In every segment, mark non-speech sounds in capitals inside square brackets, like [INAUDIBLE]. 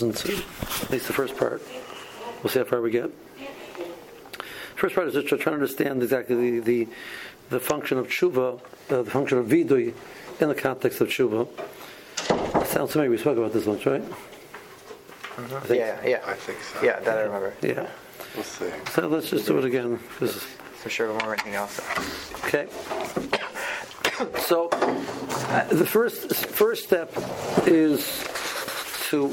doesn't, at least the first part. We'll see how far we get. First part is just to try to understand exactly the, the, the function of tshuva, uh, the function of vidui in the context of tshuva. It sounds familiar. We spoke about this once, right? Mm-hmm. Yeah, yeah. I think so. Yeah, that I remember. Yeah. We'll see. So let's just do it again. This is, For sure, we'll remember anything else. okay. So uh, the first first step is to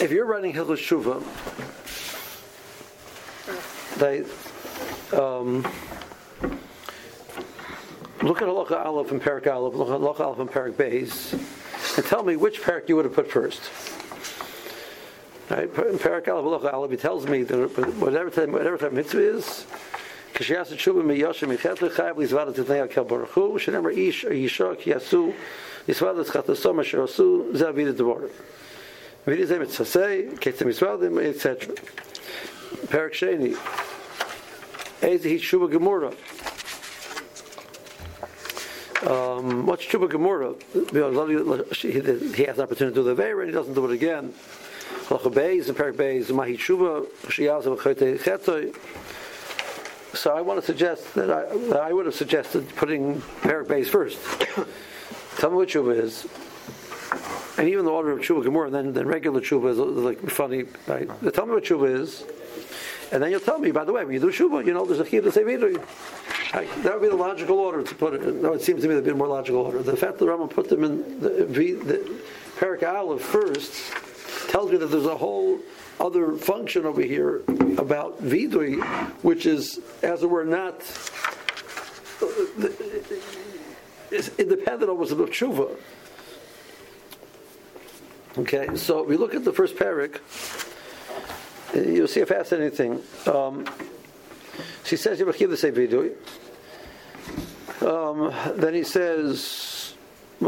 if you're writing Hilchos Shuva, they um, look at Halacha Aleph and Perak Aleph, look at Halacha Aleph and Perak Beis, and tell me which Perak you would have put first. Right? In Perak Aleph, Halacha Aleph, he tells me that whatever time, whatever time mitzvah is, כשיעשה תשובה מיושר מחטא חייב לזווד את תנאי הקל ברוך הוא, שנאמר איש או אישה כי יעשו לזווד את חטאסום אשר עשו, זה אביד הדבור. Et etc. Perak Sheni, Shuba Gemurah, um, what's He has an opportunity to do the Veira and he doesn't do it again. Beis and Perak Beis, Shiyazim, Chote Chetoy. So I want to suggest that I, that I would have suggested putting Perak Beis first. [COUGHS] Tell me what Chuba is. And even the order of Chuba Gemara, then, then regular Chuba is like funny, right? Tell me what Chuba is. And then you'll tell me, by the way, when you do Chuba, you know there's a Chiv to say Vidui. Right? That would be the logical order to put it. No, it seems to me to be a more logical order. The fact that the Rambam put them in the, the Perak Aleph first tells me that there's a whole other function over here about vidui, which is, as it were, not uh, uh, uh, is independent almost of tshuva. Okay, so we look at the first parak. You'll see a fascinating thing. Um, she says, "Yevachiv the video." Um, then he says, um,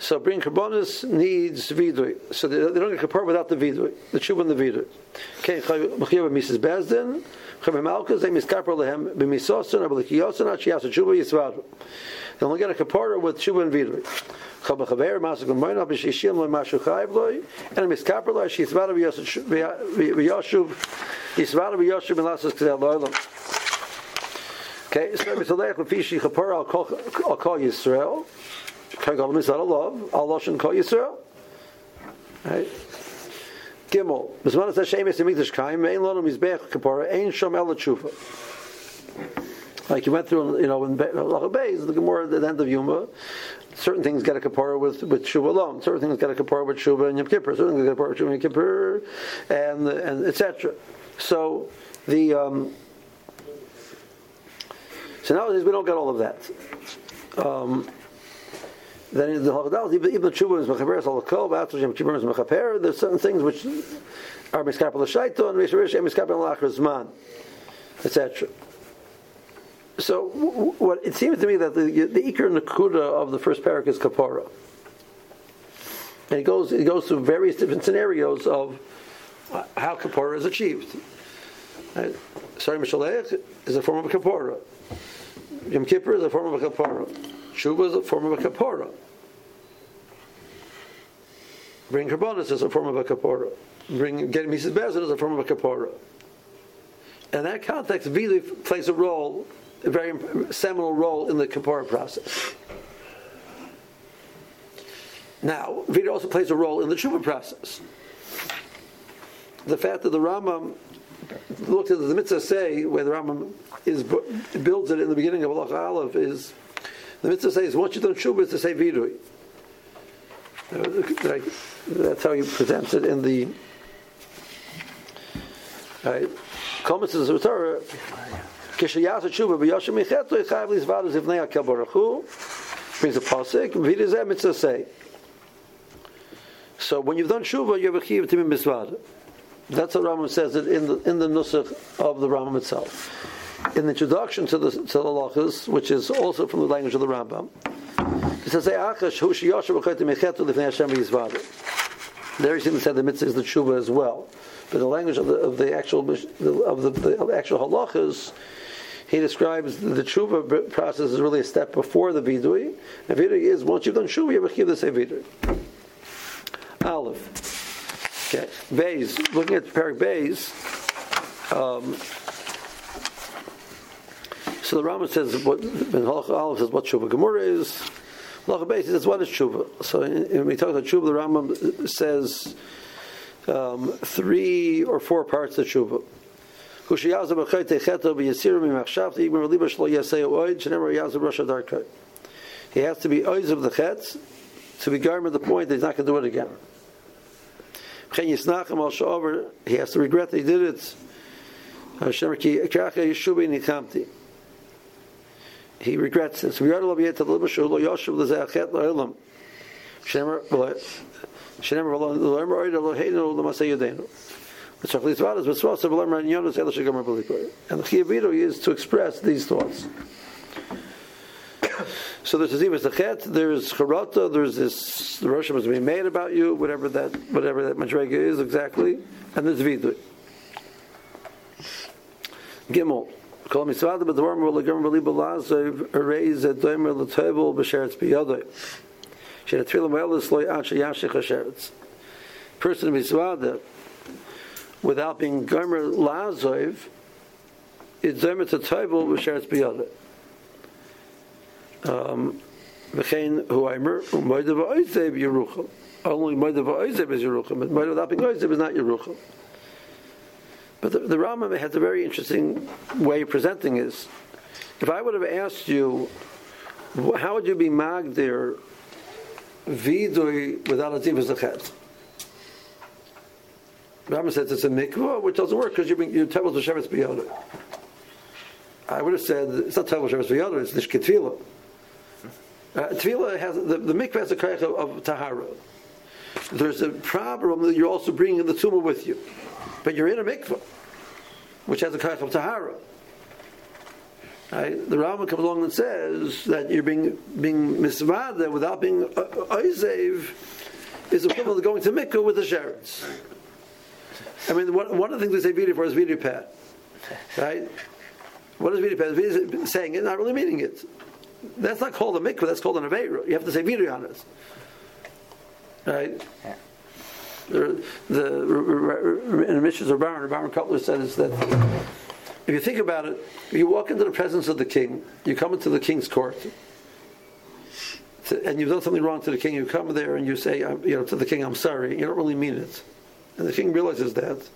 so bring karbonis needs vidui. So they, they don't get kapar without the vidui, the tshuva and the vidui. Okay, mechiyav Mrs. Bezdin, chav malchus em iskapar lehem b'misosin or b'likiyosin at shiyasa tshuva yisvad. They only get a kapara with tshuva and vidui. Chav mechaver masuk l'moyna b'shishim l'mashu chayv loy and em iskapar loy shiyisvad v'yoshuv yisvad v'yoshuv b'lasas k'zeh loylam. Okay, so Mitzalech Lefishi Chapar I'll call Yisrael. Kagam Nisad Allah, Shin call Yisrael. Right? Gimel. Bisman Hashem Yisrael Mikdash Kaim, Ein Mizbech Kapara, Ein Shom Ela Tshuva. Like you went through, you know, in Lacha Beis, the Gemara at the end of Yuma, certain things get a kapara with with Shuva alone, certain things get a kapara with Shuva and Yom Kippur, certain things get a kapara with Shuva and Yom Kippur, and and etc. So the um, so nowadays we don't get all of that. Um, then in the Haggadah, even the Tshuva is Mechaber, Salakol, Shem Tshuva is Mechaber, there's certain things which are Miskapel Shaiton, Misharish, Miskapel Lachrazman, etc. So what it seems to me that the, the Iker Nakuda of the first parak is Kapara. And it goes, it goes through various different scenarios of how Kapara is achieved. Sorry, Mishalech is a form of Kapara. Yom Kippur is a form of a. Shuba is a form of a kapora. Bring karbonis is a form of a kapora. Bring getting Mrs. Bezin is a form of a kapora. In that context, Vili plays a role, a very seminal role in the kapora process. Now, Vili also plays a role in the Shuba process. The fact that the Rambam looked at the mitzvah say where the Rambam is builds it in the beginning of Allah Aleph is the mitzvah says once you've done shubah is to say vidui. That's how he presents it in the right. Comments of the Torah. Tshuva brings a pasuk mitzvah say. So when you've done tshuva, you have a chiv to be misvad. That's what Rambam says it in the in the nusach of the Rambam itself. In the introduction to the to the lachas, which is also from the language of the Rambam, it says "Akash hu shiyashav b'chayt mechetu lifnei Hashem. There he said the mitzvah is the tshuva as well. but the language of the, of the actual of the, the actual halachas, he describes the tshuva process is really a step before the vidui. And vidui is once you've done tshuva, you have to say vidui. Aleph. Okay, Bays. Looking at the Parak Bays. Um, so the Rambam says what Ben Aleph says what tshuva Gemara is. Halacha Beis says what is tshuva. So when we talk about tshuva, the Rambam says um, three or four parts of tshuva. He has to be oiz of the chet to be garment the point that he's not going to do it again. He has to regret that he did it. We l'olam, l'olam, l'olam, and the Chiyavito is to express these thoughts. So there's Azimus Chet, there's Charata, there's this the Rosh was being made about you, whatever that whatever that Madrega is exactly, and there's Vidui. Gimel. kol mi swade mit dwarm wel gem wel libel laz a raise a dem wel table be shares be other. She a thrill wel loy ach ya she person mi swade without being gem wel laz a it dem at a table be shares be other. Um we gain who i mer um moide be oi save yeruchel only moide be oi save yeruchel but moide be oi save is not yeruchel But the, the Rambam has a very interesting way of presenting this. If I would have asked you, how would you be magdir vidui without a tivus zachet? Rambam says it's a mikvah, which doesn't work because you're, you're tevel to sheretz biyada. I would have said it's not tevel sheretz biyada; it's nishket tefillah. Uh, tefillah has the, the mikvah has a kaich of, of tahara. There's a problem that you're also bringing the tumah with you, but you're in a mikvah, which has a kaich of tahara. Right? The Rama comes along and says that you're being being misvada without being uh, oizev is equivalent to going to mikvah with the sheretz. I mean, one, one of the things they say video for is video pad, right? What is video pad? Video saying it, not really meaning it. That's not called a mikvah. That's called an aveira. You have to say video on it, right? The, the in the Mishnah of Baron, Baron Kotler says that if you think about it, if you walk into the presence of the king, you come into the king's court, and you've done something wrong to the king, you come there and you say, you know, to the king, "I'm sorry." You don't really mean it. And the king realizes that.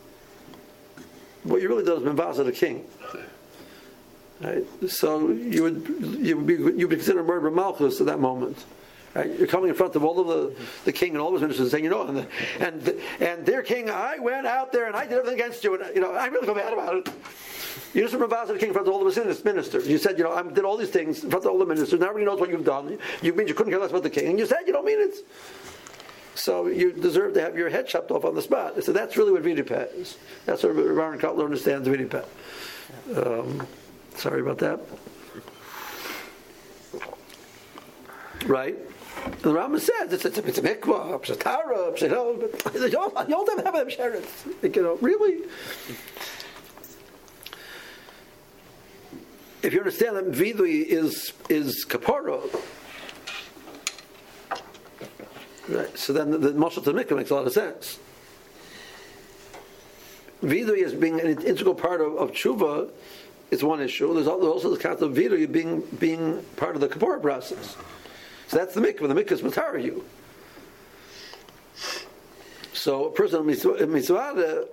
What you really done is Mimvaza the king. Right? So you would you would be you would be considered murder Malchus at that moment. Right? You're coming in front of all of the, the king and all of his ministers and saying, you know, and the, and and their king, I went out there and I did everything against you, and you know, I really feel bad about it. You just remember the king in front of all of his ministers. You said, you know, I did all these things in front of all the ministers. Now everybody knows what you've done. You mean you couldn't care less about the king, and you said you don't mean it so you deserve to have your head chopped off on the spot. So that's really what Vidipet is. That's what Baron Kotler understands Vidipet. Um, sorry about that. Right? The Rambam says it's, it's, a, it's a mikvah, it's a tara, it's a, but you don't, you don't have them sheretz. You know, really? If you understand that vidui is is kapara, Right. So then the, the Mashal to Mikvah makes a lot of sense. Vidui as being an integral part of, of tshuva is one issue. There's also the concept of vidui being being part of the kapara process. So that's the mikvah. The mikvah is matara you. So a person in mitzvah,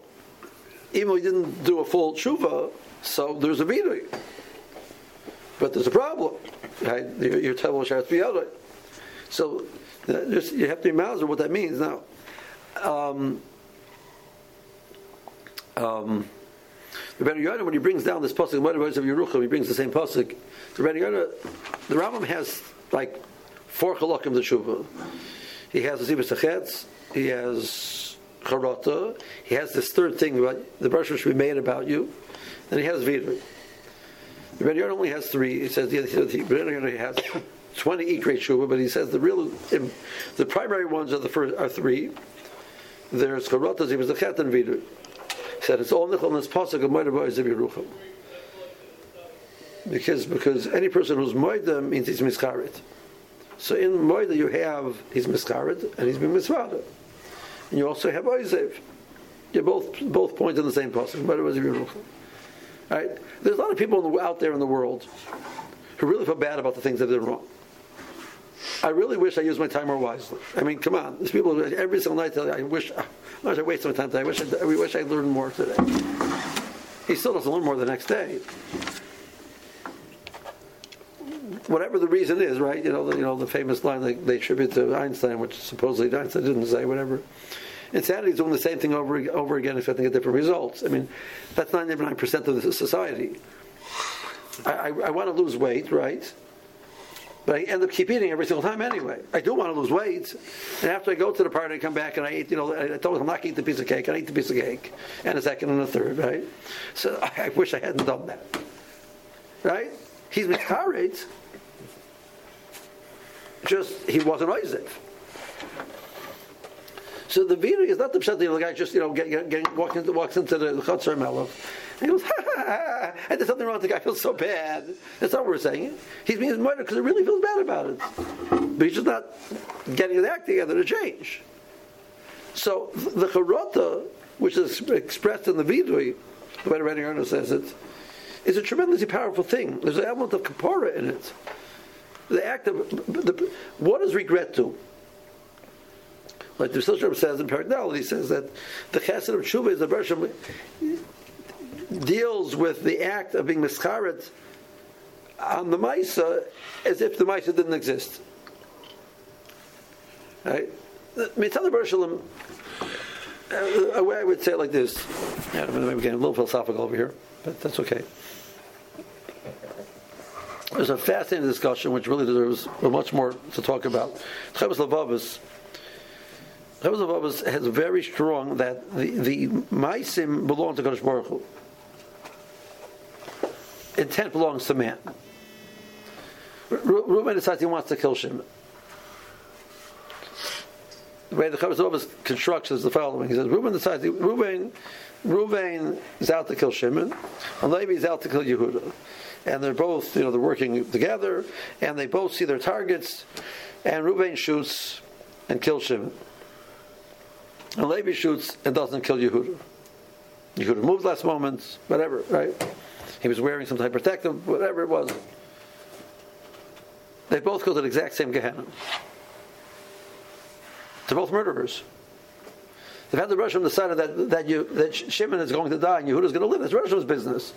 even though he didn't do a full tshuva, so there's a vidui. But there's a problem. Right? Your, table has to be out. So just you have to mouser what that means. Now, um, um, the Rebbe Yonah, when he brings down this pasuk, of Yerucham, he brings the same pasuk. The Rebbe Yonah, the Rambam has like four halakim the tshuva. He has the Zibas Achetz, he has Charata, he has this third thing about the brush which we made about you, and he has Vidri. The Yonah only has three. He says the, the Rebbe Yonah has 20 Ikrei Shuva, but he says the real, the primary ones are the first are three. There's Charota, he was the Chet and Vidu. said it's all nichol this pasuk of moed boys of Because because any person who's moed means he's miskaret. So in moed you have he's miskaret and he's been misvada. And you also have oizev. You both both point in the same pasuk. Moed boys of Yerucham. Right? There's a lot of people out there in the world who really feel bad about the things that they did wrong. I really wish I used my time more wisely. I mean, come on. There's people every single night I wish, I wish I wasted my time today. I wish I, I wish I learned more today. He still doesn't learn more the next day. Whatever the reason is, right? You know, the, you know the famous line they, they attribute to Einstein, which supposedly Einstein didn't say, whatever. Insanity is doing the same thing over over again, expecting a different results. I mean, that's 99% of the society. I, I, I want to lose weight, right? But I end up keep eating every single time anyway. I do want to lose weight. And after I go to the party, I come back and I eat, you know, I told them I'm not eating the piece of cake. I eat the piece of cake. And a second and a third, right? So I, [LAUGHS] I wish I hadn't done that. Right? He's miscarried. Just, he wasn't Isaac. So the vina is not the pshat the guy just you know get, get, get, walks, into, walks into the chutzner melech. He goes, [LAUGHS] ha, ha, ha, I did something wrong. The guy feels so bad. That's not what we're saying. He's being murdered because he really feels bad about it. But he's just not getting his act together to change. So the charota, which is expressed in the vidui, the way Redding says it, is a tremendously powerful thing. There's an element of kapora in it. The act of the, what does regret do? Like the Silshram says in Paradal, he says that the chesed of tshuva is the version deals with the act of being mischaret on the Maisa as if the Maisa didn't exist. Right? Bershalim, uh, a way I would say it like this. I'm getting a little philosophical over here, but that's okay. There's a fascinating discussion which really deserves much more to talk about. Chavos Lavavis, Chavos Lavavis has very strong that the, the Maisim belong to Kodesh Baruch Hu intent belongs to man. Reuben decides he wants to kill Shimon. The way the Chavis Chavos constructs is the following: He says Reuben decides Reuben, Reuben is out to kill Shimon, and Levi is out to kill Yehuda, and they're both you know they're working together, and they both see their targets, and Reuben shoots and kills Shimon, and Levi shoots and doesn't kill Yehuda. Yehuda moved last moment, whatever, right? He was wearing some type of protective, whatever it was. They both go to the exact same Gehenna. They're both murderers. They've had the Russian decided that that you that Shimon is going to die and Yehuda is going to live. It's Russia's business.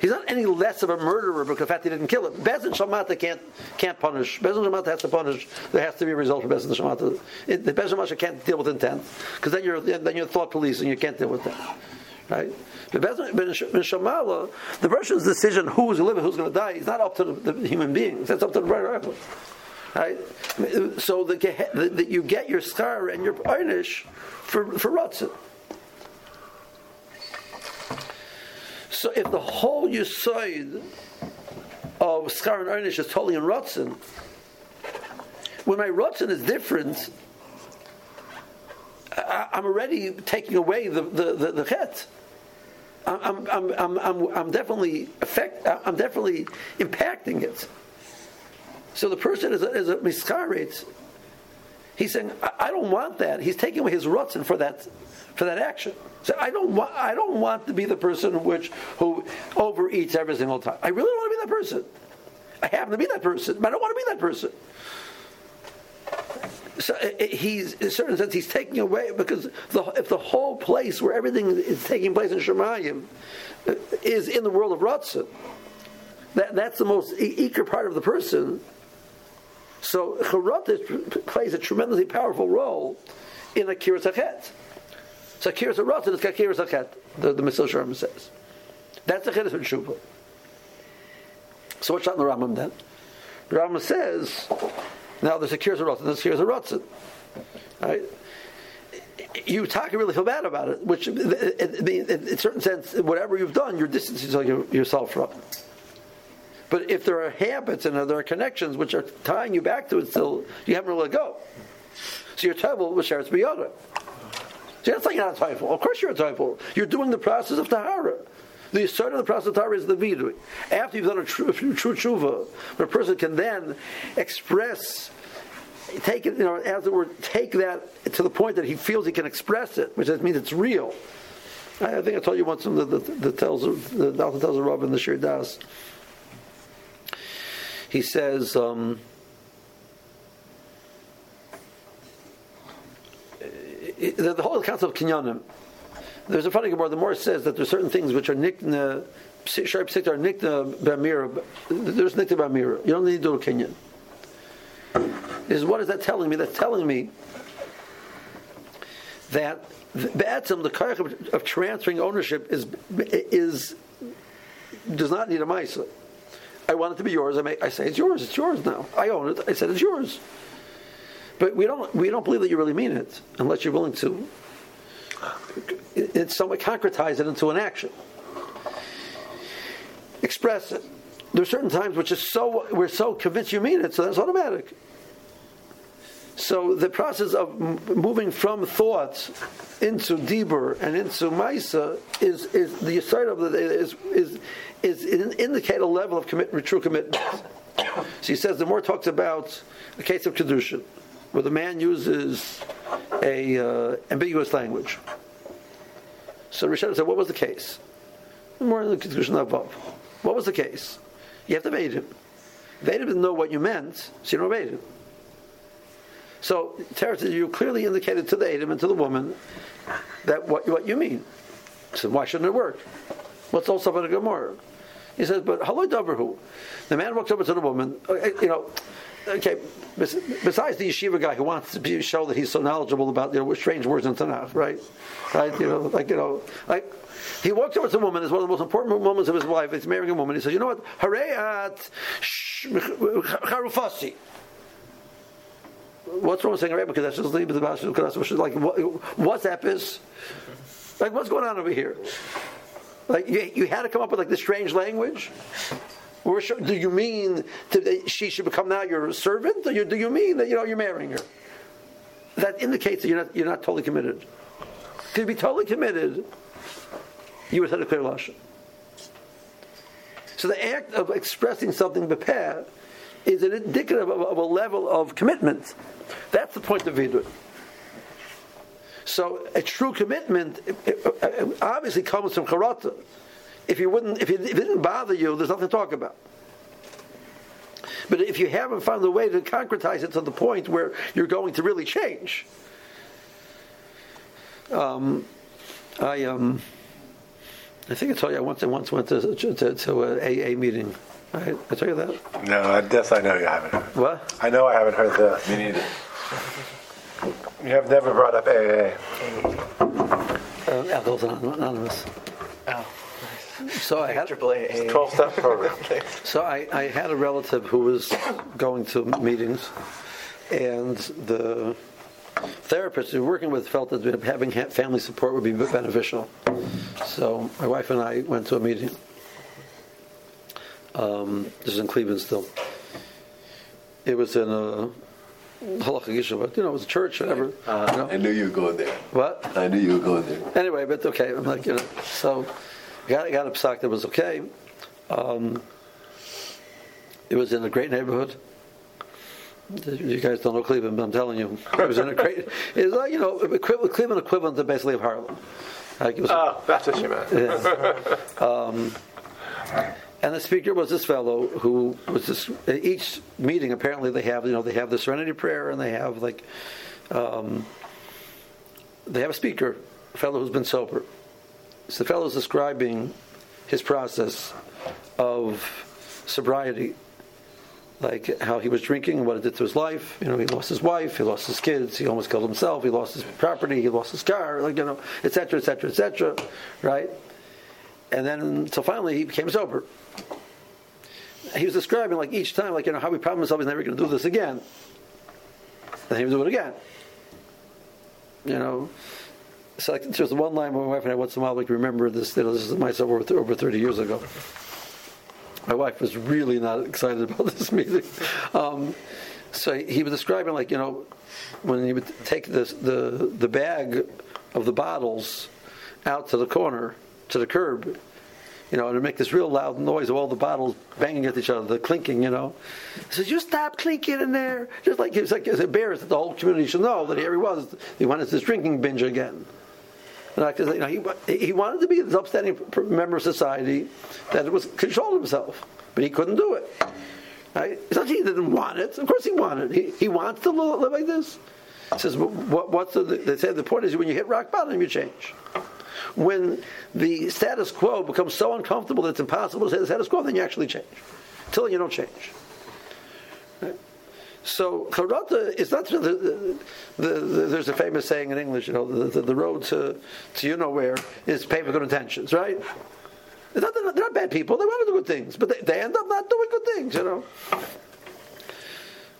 He's not any less of a murderer because the fact he didn't kill him. Bezin Shamata can't can't punish. Bezin Shamata has to punish. There has to be a result for Bezin Shamata. the Bezin Shamata can't deal with intent because then you're then you're thought police and you can't deal with that, right? But Shamala, the Russian's decision who's and who's going to die is not up to the, the human beings. That's up to the right Right? So that you get your scar and your einish for for Ratzin. So if the whole Yisoid of scar and einish is totally in Ratzin, when my Ratzin is different, I, am already taking away the the, the, the chet. I'm, I'm, I'm, I'm, I'm definitely affect, I'm definitely impacting it. So the person is a, is a. He's saying, I, I, don't want that. He's taking away his rutzen for that, for that action. So I don't want, I don't want to be the person which who overeats every single time. I really don't want to be that person. I happen to be that person, but I don't want to be that person so he's in a certain sense he's taking away because the, if the whole place where everything is taking place in Shemayim uh, is in the world of Ratzah, that, that's the most eager part of the person. So Charot plays a tremendously powerful role in a So Kiras Ratzah is Kiras Hachet, the, the Mesil Sharm says. That's the Chiddush in Shuvah. So what's that in the Rambam then? The Rambam says now there's a a rotzen, there's a a. Right? You talk, really feel bad about it, which, in a certain sense, whatever you've done, you're distancing yourself from. But if there are habits and there are connections which are tying you back to it still, you haven't really let go. So your tevel was shares biyada. So that's like not a typeful. Of course you're a typeful. You're doing the process of tahara. The start of the process of tahara is the vidui. After you've done a true, true tshuva, a person can then express, take it, you know, as it were, take that to the point that he feels he can express it, which means it's real. I, I think I told you once the, the, the tells the Dalton tells a Rav in the Shir Das. He says. Um, the, the whole concept of kinyanim. There's a funny Gemara. The more says that there's certain things which are nikna, uh, sharp six are nikna uh, b'amira. There's nikna b'amira. You don't need to do a kinyan. Is what is that telling me? That's telling me that Be'etzim, the kayak of, of, transferring ownership is is does not need a ma'isa. I want it to be yours. I, make, I say it's yours. It's yours now. I own it. I said it's yours. But we don't we don't believe that you really mean it unless you're willing to it's somewhat concretize it into an action. Express it. There are certain times which is so we're so convinced you mean it, so that's automatic. So the process of moving from thoughts into deeper and into Maisa is, is the side of the is is is indicate a level of commitment, true commitment. [COUGHS] So he says the more talks about a case of kedushin, where the man uses a uh, ambiguous language. So Rishonim said, what was the case? More in the conclusion above. What was the case? You have to evade him. Evade him didn't know what you meant, so you don't evade him. So Terah you clearly indicated to the Adam and to the woman that what, what you mean. So why shouldn't it work? What's also about a Gemara? He says, but hello, Davarhu. The man walks over to the woman. Uh, you know, okay, besides the yeshiva guy who wants to show that he's so knowledgeable about you know strange words in Tanakh, right? Right? You know, like you know, like he walks over to a woman. It's one of the most important moments of his life. He's marrying a woman. He says, "You know what? Harayat charufasi." What's wrong with saying Because that's just leave the Because like what, WhatsApp is. Like what's going on over here? Like you, you had to come up with like this strange language. Do you mean to, she should become now your servant? Or do you mean that you know you're marrying her? That indicates that you're not you're not totally committed. To be totally committed, you would have a clear lashon. So the act of expressing something bepeh is an indicative of, of, a level of commitment. That's the point of vidui. So a true commitment obviously comes from charata if you wouldn't, if it, if it didn't bother you, there's nothing to talk about. But if you haven't found a way to concretize it to the point where you're going to really change, um, I um, I think I told you I once I once went to to, to a AA meeting. I, I tell you that. No, I guess I know you haven't. What? I know I haven't heard that. Me neither. You have never brought up AA. Uh, Alcoholics Anonymous. Oh. So I had AAA. 12 step program. [LAUGHS] So I, I had a relative who was going to meetings, and the therapist who was working with felt that having family support would be beneficial. So my wife and I went to a meeting. Um, this is in Cleveland still. It was in a halacha yeshiva, you know, it was a church, whatever. Uh, you know. I knew you were going there. What? I knew you were going there. Anyway, but okay, I'm like, you know, so got, got a psak that was okay. Um, it was in a great neighborhood. You guys don't know Cleveland, but I'm telling you, it was in a great. [LAUGHS] It's like you know, Cleveland equivalent to basically of Harlem. Like was, oh, that's what you meant. Yeah. Um, and the speaker was this fellow who was this. Each meeting, apparently, they have you know they have the Serenity Prayer and they have like um, they have a speaker, a fellow who's been sober. So the fellow is describing his process of sobriety, like how he was drinking and what it did to his life. You know, he lost his wife, he lost his kids, he almost killed himself, he lost his property, he lost his car, like you know, etc., etc., etc. Right? And then, so finally, he became sober. He was describing like each time, like you know, how he promised himself he's never going to do this again, and he would do it again. You know, so like, there's one line my wife and I once in a while like remember this. You know, this is myself over, over 30 years ago. My wife was really not excited about [LAUGHS] this meeting. Um, so he was describing like you know when he would take this the the bag of the bottles out to the corner, to the curb, you know, to make this real loud noise of all the bottles banging at each other, the clinking, you know. He says, "You stop clinking in there," just like it's like it's embarrassed that the whole community should know that here he was. He wanted this drinking binge again. Like, you know, he, he wanted to be this upstanding member of society that was controlled himself, but he couldn't do it. Right? It's not he didn't want it. Of course, he wanted. He, he wants to live like this. He says, what, what's the, they say the point is when you hit rock bottom, you change. When the status quo becomes so uncomfortable that it's impossible to say the status quo, then you actually change. Until you don't change. Right? So charata is not the, the, the, there's a famous saying in English, you know, the, road to, to you know where is paved with good intentions, right? They're not, they're not bad people. They want to do good things, but they, they end up not doing good things, you know.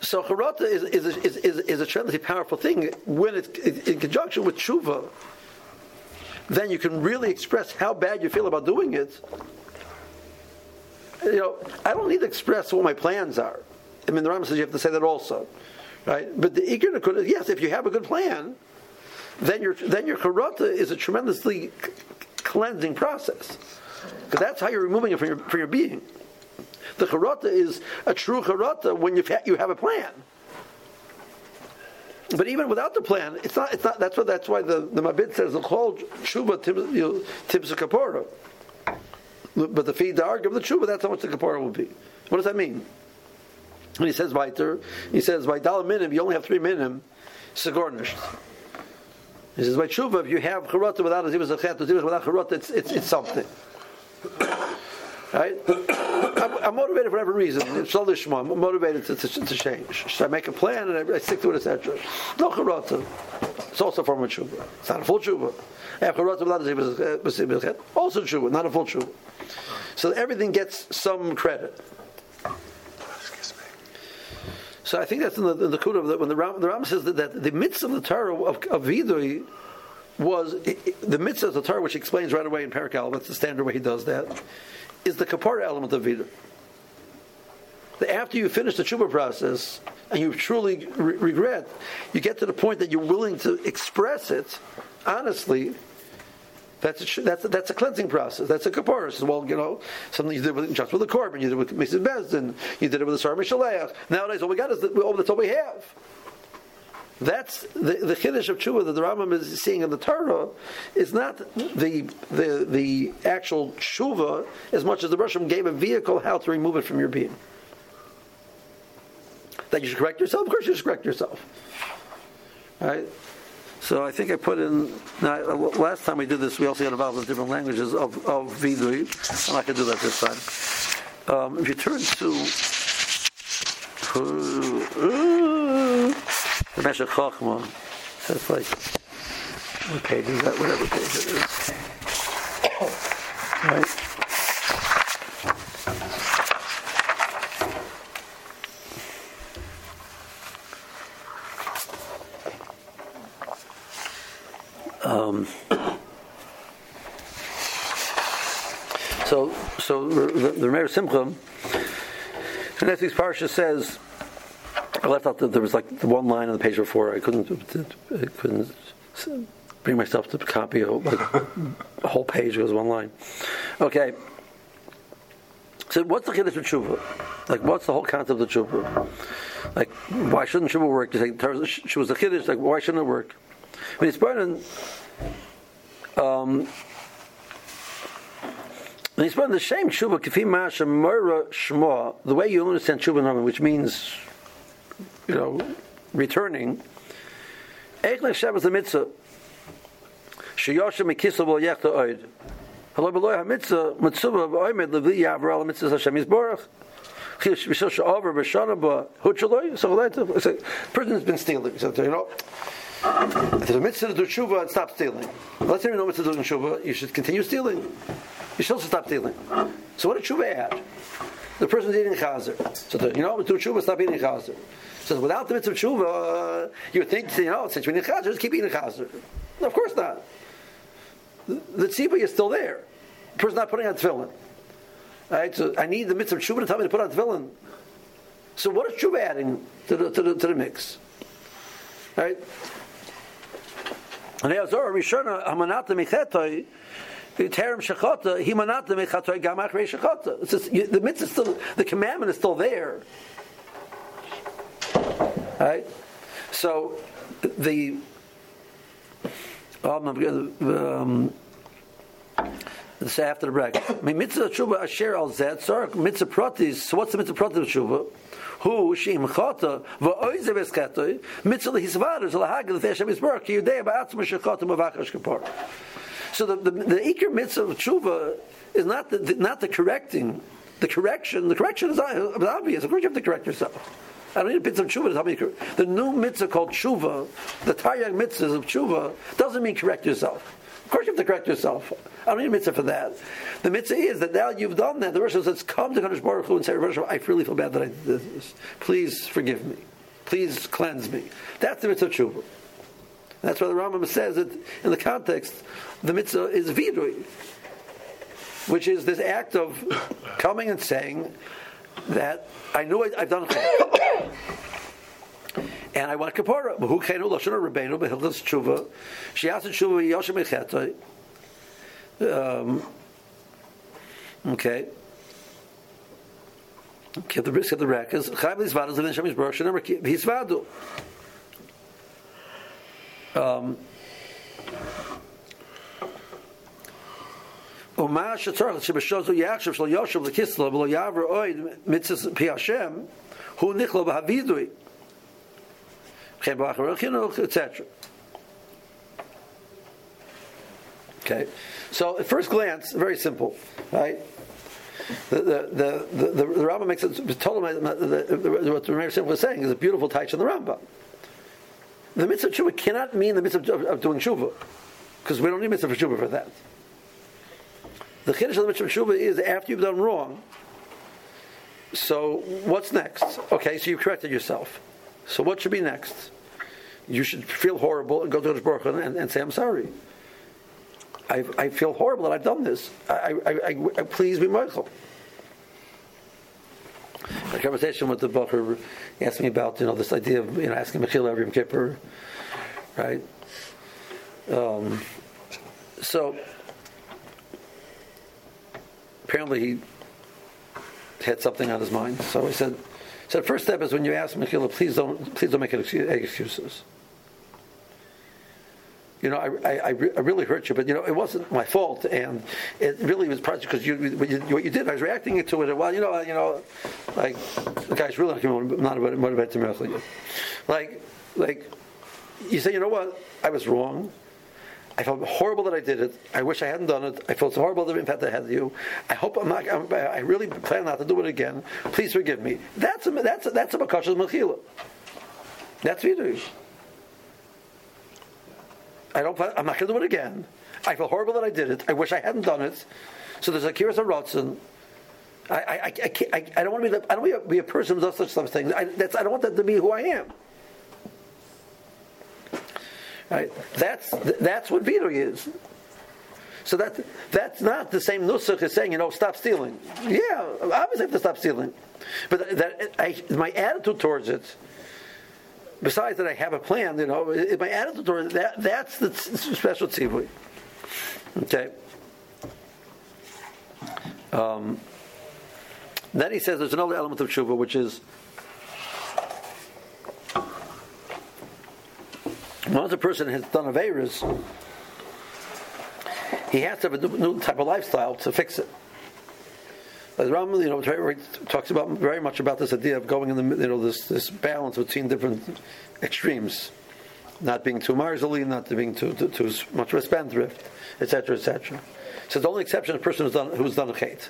So charata is, is, is, is, is a tremendously powerful thing when it's in conjunction with tshuva. Then you can really express how bad you feel about doing it. You know, I don't need to express what my plans are. I mean, the Rambam says you have to say that also, right? But the ikr yes, if you have a good plan, then your then your karata is a tremendously cleansing process, because that's how you're removing it from your from your being. The charata is a true charata when you you have a plan. But even without the plan, it's not. It's not. That's what. That's why the the Mabit says the whole tshuva tibs a kapora. But the feed the arg of the tshuva, that's how much the kapora will be. What does that mean? When he says weiter, he says by dollar minim, you only have three minim, segornished. He says by tshuva, if you have charata without a zivas achet, without charata, it's, it's, it's something. Right? I'm, I'm, motivated for every reason. It's all I'm motivated to, to, to, change. Should I make a plan and I, I stick to it, etc. No charata. It's also a form of. It's not a full tshuva. I have charata without a zivas also tshuva, not a full tshuva. So everything gets some credit. So I think that's in the, in the Kudah that when the Ram, the Ram says that, that the mitzvah of the Torah of, of Vidui was the mitzvah of the Torah, which explains right away in Parakal, that's the standard way he does that, is the kapara element of Vidui. After you finish the tshuva process and you truly re- regret, you get to the point that you're willing to express it honestly that's a, that's a, that's a cleansing process. That's a kapara. Well, you know, something you did with, just with the korban, you did with Mrs. Bezdin, you did it with the Sarah Mishaleach. Nowadays, all we got is the, oh, that's all we have. That's the, the Kiddush of Tshuva that the Rambam is seeing in the Torah is not the, the, the actual Tshuva as much as the Russian gave a vehicle how to remove it from your being. That you should correct yourself? Of course you should correct yourself. Right? So I think I put in. Now, last time we did this, we also got involved with different languages of of Vidui. And I'm not going to do that this time. Um, if you turn to uh, the Meshech Chochma, that's like page is that? Whatever page it is. [COUGHS] Right. Um, so, the, the Meir Simcha, the next week's parsha says, I left out that there was like the one line on the page before. I couldn't, I couldn't bring myself to copy a, like, a whole page. It was one line. Okay. So what's the chiddush of tshuva? Like, what's the whole concept of tshuva? Like, why shouldn't tshuva work? You she was a chiddush. Like, why shouldn't it work? When it's burning, um, when he's burning the same tshuva, kifim ma'asha shmo, the way you understand tshuva, which means, you know, returning. Eich nechshav the mitzvah. Sheyosha mekisa vol yechta oid. Hello, beloy ha-mitzvah, mitzvah v'oimed levi yavra al mitzvah Hashem Yisborach. So the person has been stealing. So, you know, if there's a mitzvah to do tshuva and stop stealing. Let's say you know mitzvah to do tshuva, you should continue stealing. You should also stop stealing. So what did tshuva add? The person's eating chazer. So the, you know, do tshuva, stop eating chazer. So without the mitzvah tshuva, uh, you would think, you know, since you're eating chazer, just keep eating chazer. Of course not. The, the is still there. The person's not putting on tefillin. Right? So I need the mitzvah tshuva to tell me to put on tefillin. So what is tshuva adding to the, to the, to the mix? Right? And Azor Rishona Hamanata Michetoi. Terem Shechota, Himanata Mechatoi Gamach Rei Shechota. The mitzvah is still, the commandment is still there. Right? So, the um, this after the bracket. Mitzvah tshuva asher al zed sork mitzvah pratis. So what's the mitzvah pratis tshuva? Who shim chata va'oizev eskatoi mitzvah lehisvader zalahag l'tei Hashem yisbarach ki yudei ba'atzma shechata mavachash kapar. So the the, the ikr mitzvah of tshuva is not the, the, not the correcting. The correction, the correction is obvious. Of course, you have to correct yourself. I don't need a mitzvah of tshuva to help me. The new mitzvah called tshuva, the Taryag mitzvahs of tshuva, doesn't mean correct yourself. Of course, you have to correct yourself. I don't need a mitzvah for that. The mitzvah is that now you've done that. The Rosh says, "Come to Kadosh Baruch Hu and say, I really feel bad that I did this. Please forgive me. Please cleanse me." That's the mitzvah of tshuva. That's why the Rambam says it in the context. The mitzvah is vidui, which is this act of coming and saying that I know I, have done it. and I want kapara. Who to Lashon Rabbeinu behilchas tshuva? She asked tshuva yoshem echetay. Um, okay. Get the risk of the rekas. Chayv and then shemish baruch shenemar hisvadu. Um, etc. Okay, so at first glance, very simple, right? The the the the, the Rambam makes it total. What the Rambam was saying is a beautiful touch in the Rambam. The mitzvah of tshuva cannot mean the mitzvah of, of doing tshuva, because we don't need mitzvah for tshuva for that. The chiddush of the mitzvah tshuva is after you've done wrong. So what's next? Okay, so you've corrected yourself. So what should be next? You should feel horrible and go to the Baruch and, and say, "I'm sorry. I, I feel horrible that I've done this. I, I, I, I please be Michael." A conversation with the Bacher asked me about you know this idea of you know asking Mechila every Kippur, right? Um, so apparently he had something on his mind. So he said, so the first step is when you ask Mechila, please don't, please don't make excuses. You know, I, I, I, really hurt you, but you know, it wasn't my fault, and it really was partly because you, what you, what you did. I was reacting to it. Well, you know, you know, like the guy's really not motivated to Mechila. Like, like you say, you know what? I was wrong. I felt horrible that I did it. I wish I hadn't done it. I felt so horrible that impact I had you. I hope I'm not. I'm, i really plan not to do it again. Please forgive me. That's a that's a, that's a mechila. That's vidui. I don't. I'm not going to do it again. I feel horrible that I did it. I wish I hadn't done it. So there's a kiras rotzen. I I, I, I, I don't want to be the, I don't want to be a person who does such some things. I, that's, I don't want that to be who I am. Right? That's that's what veto is. So that that's not the same nusach as saying you know stop stealing. Yeah, obviously I have to stop stealing, but that I, my attitude towards it. Besides that, I have a plan. You know, if my attitude towards that that's the special tzivui. Okay. Um, then he says there's another element of tshuva, which is Once a person has done a virus, he has to have a new type of lifestyle to fix it. As Ram, you know, talks about very much about this idea of going in the you know this this balance between different extremes, not being too marzily, not being too too, too much of a spendthrift, etc., etc. So the only exception is a person who's done who's done a chait.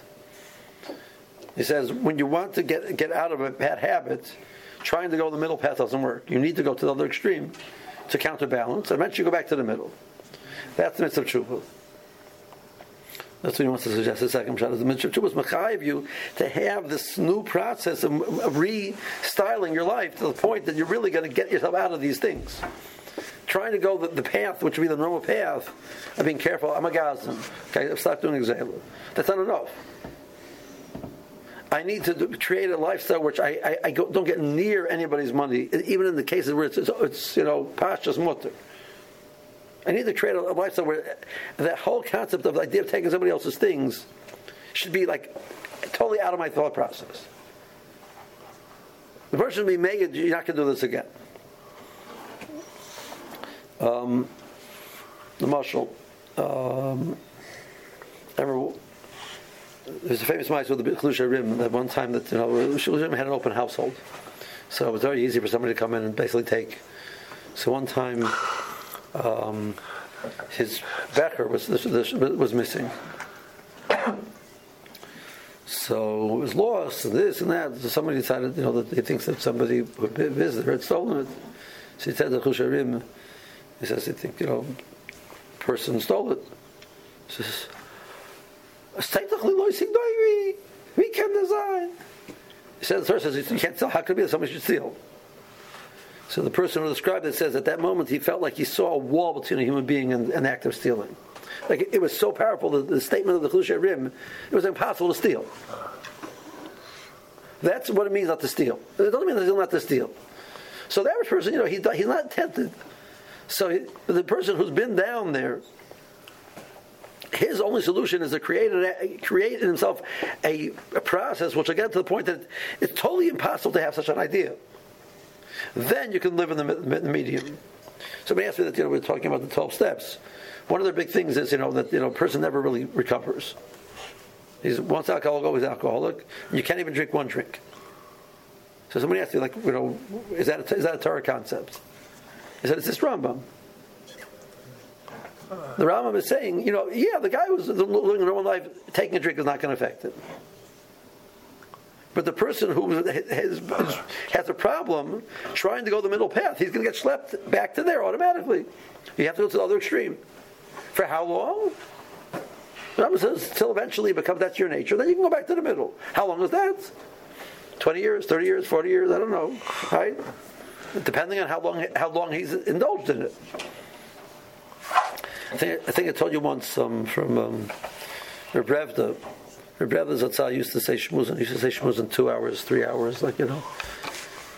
He says when you want to get get out of a bad habit, trying to go the middle path doesn't work. You need to go to the other extreme to counterbalance. Eventually, you go back to the middle. That's the mitzvah tshuva. That's what he wants to suggest. The second shot is the mitzvah tshuva is machayiv you to have this new process of, of restyling your life to the point that you're really going to get yourself out of these things. Trying to go the, the, path, which would be the normal path, of being careful. I'm a gazan. Okay, stop doing example. That's not enough. I need to create a lifestyle which I, I, I don't get near anybody's money, even in the cases where it's, it's, it's you know, pashas mutter. I need to create a lifestyle where that whole concept of the idea of taking somebody else's things should be like totally out of my thought process. The person be made, you're not going to do this again. Um, the marshal, um, ever, there's a famous mice with the Chlusha Rim that one time that, you know, Rim had an open household. So it was very easy for somebody to come in and basically take. So one time, um, his Becher was, was missing. So it was lost, and this and that. So somebody decided, you know, that he thinks that somebody who visitor had stolen it. So he said to Chusharim, he says, I think, you know, person stole it. He says, we can design. He said, the person says, you can't tell, how could be that somebody should steal? So the person who described it says, at that moment he felt like he saw a wall between a human being and an act of stealing. Like it was so powerful, the, the statement of the Chlusha Rim, it was impossible to steal. That's what it means not to steal. It doesn't mean that not to steal. So the average person, you know, he, he's not tempted. So he, the person who's been down there, his only solution is to create, create in himself a, a process which will get to the point that it's totally impossible to have such an idea. Then you can live in the, the medium. Somebody asked me that you know we're talking about the twelve steps. One of the big things is, you know, that you know, a person never really recovers. He's once alcoholic, always alcoholic. You can't even drink one drink. So somebody asked me, like, you know, is that a, is that a Torah concept? I said, it's this Rambam. The Rambam is saying, you know, yeah, the guy who's living a normal life, taking a drink is not going to affect it. But the person who has, has a problem trying to go the middle path, he's going to get schlepped back to there automatically. You have to go to the other extreme. For how long? Rambam says, till eventually it becomes that's your nature. Then you can go back to the middle. How long is that? 20 years, 30 years, 40 years, I don't know. Right? Depending on how long how long he's indulged in it. I think I, think I told you once um, from um. Rebrevda Zatzal used to say shmuzin. He used to say shmuzin two hours, three hours, like you know.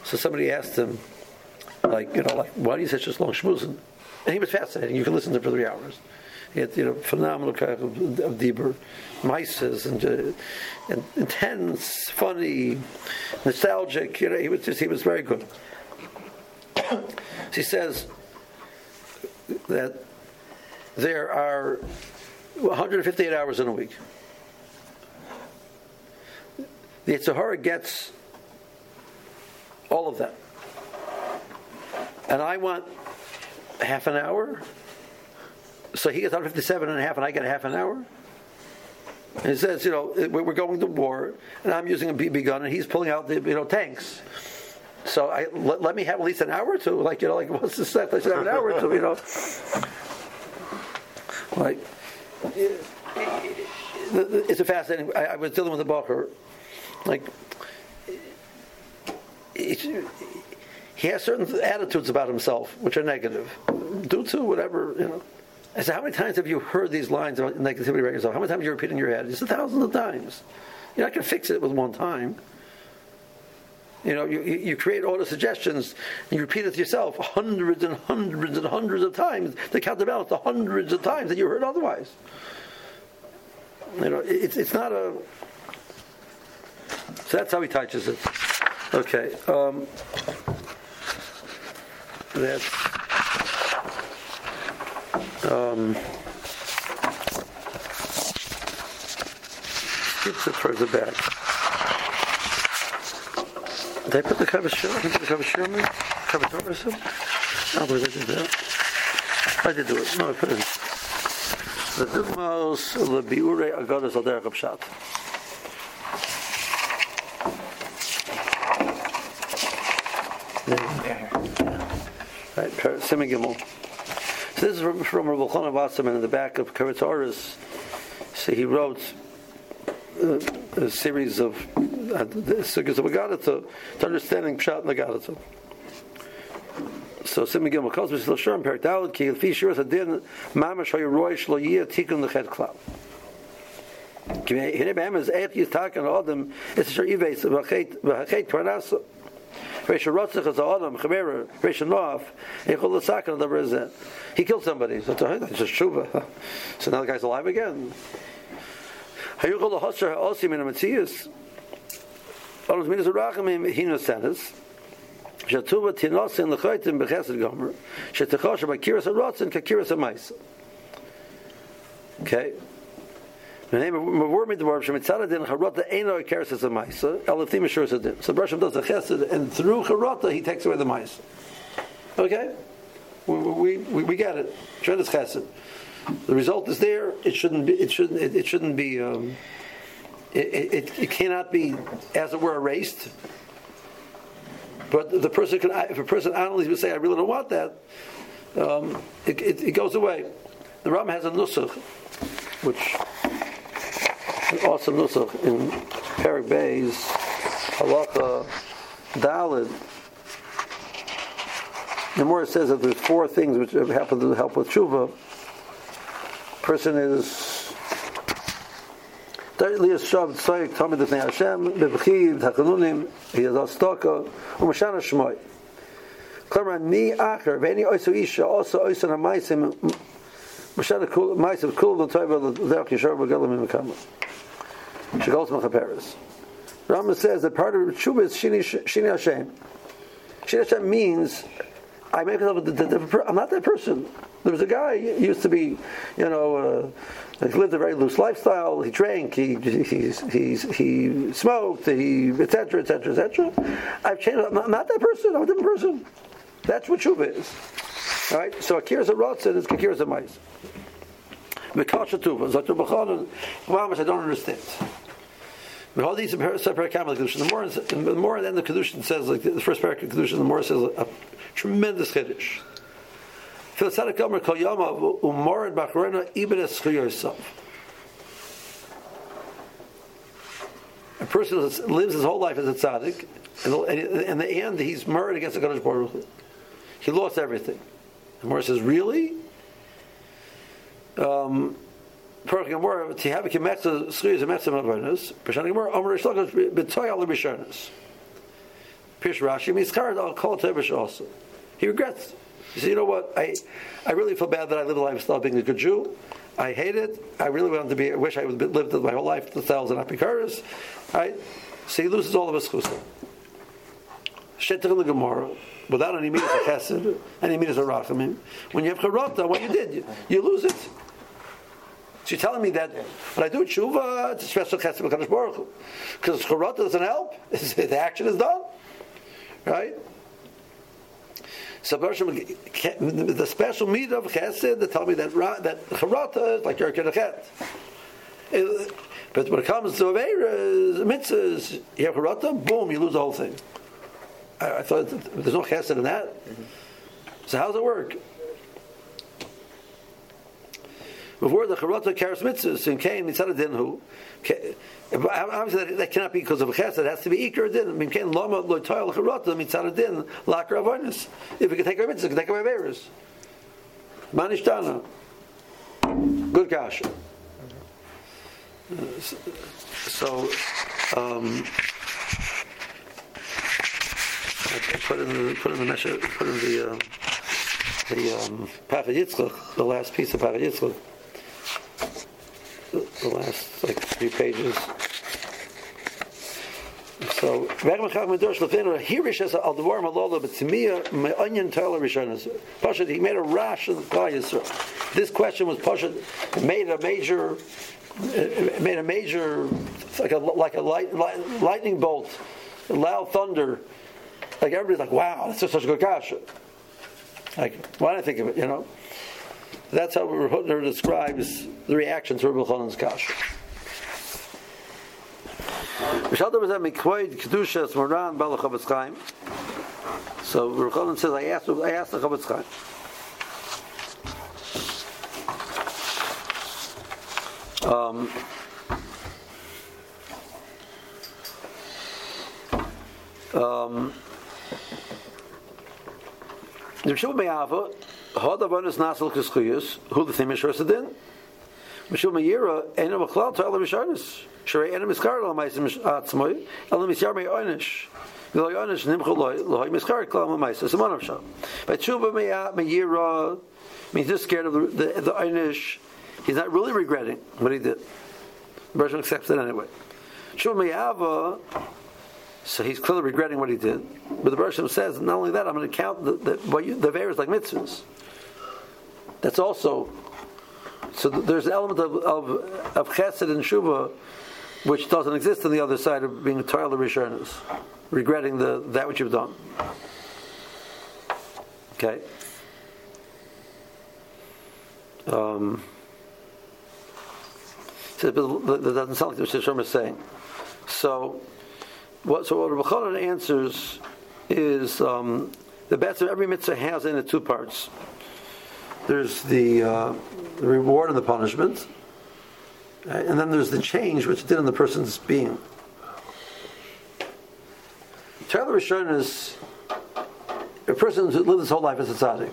So somebody asked him, like you know, like why do you say such long shmuzin? And he was fascinating. You can listen to him for three hours. He had you know phenomenal kind of, of Dieber, mices and, uh, and intense, funny, nostalgic. You know, he was just he was very good. so [COUGHS] he says that there are 158 hours in a week. The Sahara gets all of that. And I want half an hour so he gets 157 and a half, and I get half an hour. And he says, you know, we're going to war, and I'm using a BB gun, and he's pulling out the, you know, tanks. So I, let, let me have at least an hour or two. Like, you know, like, [LAUGHS] what's the set? I should have an hour or two, you know. Like, it's a fascinating. I, I was dealing with a Bacher. Like, he has certain attitudes about himself which are negative, due to whatever, you know. I said, how many times have you heard these lines about negativity about yourself? How many times have you repeat in your head? He said, thousands of times. You're not going to fix it with one time. You know, you, you create all the suggestions and you repeat it to yourself hundreds and hundreds and hundreds of times to counterbalance the hundreds of times that you heard otherwise. You know, it's, it's not a. So that's how he touches it. Okay. Um, that's. Um, keeps it further back. Did I put the cover show? Did I put the cover show me? Cover Torah some? I believe I did that. I did do it. No, I put it. The Dugmos Lebiure Agadas Al Derech Pshat. Gimel. So this is from, from Rabbi Chana Wasserman in the back of Karetz Oris. So he wrote uh, a series of uh, sugyas of Agadata to understanding Pshat and. So Sim Gimel calls Mr. Lashem Perik Dalad Ki Lefi Shiras Adin Mamash Hayroi Shlo Yiyah Tikun Lechet Klal. Hine Behem is Et Yitak and Adam It's Shar Ives V'Hachet Parnasa Reisha Rotzach is Adam, Chamera, Reisha Noaf, Echol L'Sakan, the Rezet. He killed somebody. So that's just Shuba. So now the guy's alive again. Hayuchol L'Hosher Ha'osim in a Metzius. Olam Minas Rachamim Hina Senes. Shatuba Tinosin L'Choitim B'Chesed Gomer. Shetachosha B'Kiras HaRotzin K'Kiras HaMaisa. Okay. The name of Mavur Midbar Shemitzad Din Charota Eino Keres as a Maisa. Eliftim Ashur Sadin. So Bershom does the Chesed, and through Charota he takes away the Maisa. Okay, we, we, we, we get it. Tremendous Chesed. The result is there. It shouldn't be. It shouldn't. It, it shouldn't be. Um, it, it, it cannot be, as it were, erased. But the person can, if a person honestly would say, "I really don't want that," um, it, it, it goes away. The Ram has a nusach, which awesome nusach in Perik Bay's halacha dalid. The more it says that there's four things which happen to help with tshuva. Person is Lias Shav Tzoyik Tamid B'nei Hashem B'Bchiv Takanunim He is Astaka U'Mashana Shmoy Klamar Ni Acher V'Eni Oysu Isha Also Oysu Namaisim Mashana Maisim Kul V'Toiva L'Derech Yishar B'Galim M'Kamah Shigos Machaperes. Rambam says that part of tshuva is shini, shini Hashem. Shini Hashem means I make myself a different. I'm not that person. There was a guy used to be, you know, uh, he lived a very loose lifestyle. He drank. He he he, he smoked. He etc. etc. etc. I've changed. I'm not, that person. I'm a different person. That's what tshuva is. All right. So a akira zarotzin is akira zamais. Mekasha tuva. Zatu b'chanan. Well, I don't understand. But all these separate Kamal Kedushin. The more, the more then the Kedushin says, like the first paragraph of Kedushin, the more says a, tremendous Kiddush. Philosophia Gomer Kol Yama Umorid Bachrona Ibn Eschuyosov. A person lives his whole life as a tzaddik, and in the end he's murdered against the Kadosh Baruch. He lost everything. The Mora says, really? Um, Perach Gemara, Tihavi Kemetza Schuyas Emetzim Avanis, Peshan Gemara, Omer Shlokos B'toy Al. Pish Rashi, Al Kol Tevish also. He regrets. He said, you know what, I, I really feel bad that I live a lifestyle of being a good Jew. I hate it. I really wanted to be, I wish I would lived my whole life the thousand Apikaras. Right? So he loses all of his chusa. Shetter the Gemara, without any means of chesed, any means of rachamim. When you have charota, what you did, you, you lose it. So you're telling me that when I do tshuva, it's a special chesed with Baruch Hu. Because charata doesn't help. [LAUGHS] the action is done. Right? So the special meat of chesed, they tell me that that charata is like your kedachet. But when it comes to Averas, mitzvahs, you have charata, boom, you lose the whole thing. I, I thought there's no chesed in that. So how does it work? Before the charata kares mitzvahs in Cain mitzvah din who obviously that, that, cannot be because of a chesed. It has to be ikar din. Cain lama lo toil charata mitzvah din lakar avonis. If we can take our mitzvahs, we can take our errors. Manishtana. Good kasha. So, um, put in the put in the measure, put in the uh, the um, Yitzchak, the last piece of Pachad Yitzchak the last like three pages. So, Hirish as al devar malola b'tzimiya me'onyan tala rishonas. Pashad, he made a rash of the This question was Pashad made a major, made a major, like a like a light, light, lightning bolt, loud thunder. Like everybody's like, wow, that's just such a good kasha. Like, why did I think of it? You know. That's how Hutner describes the reaction to Rabbi Chanan's kasha. So Rabbi says, I asked, I asked the Chofetz Chaim. Um, um, the Shul Me'ava Hod avonis nasal kiskuyus, who the thing is din. Mishum Meira, ena machlal to ala misharnis. Shrei ena miskar ala maisim atzmoy, ala misyar mei oynish. By tshuva meyira means he's scared of the the, the einish. He's not really regretting what he did. The person accepts it anyway. Tshuva meyava. So he's clearly regretting what he did. But the Bereshit says, not only that, I'm going to count the, the, the various like mitzvahs. That's also so there's an element of, of, of chesed and shuva which doesn't exist on the other side of being entirely rishonis, regretting the that which you've done. Okay. Um, so that doesn't sound like the Shishim is saying. So, what so what Rabbi answers is um, the best of every mitzvah has in it two parts. There's the, uh, the reward and the punishment, right? and then there's the change which it did in the person's being. Tyler Rishon is a person who lived his whole life as a tzaddik.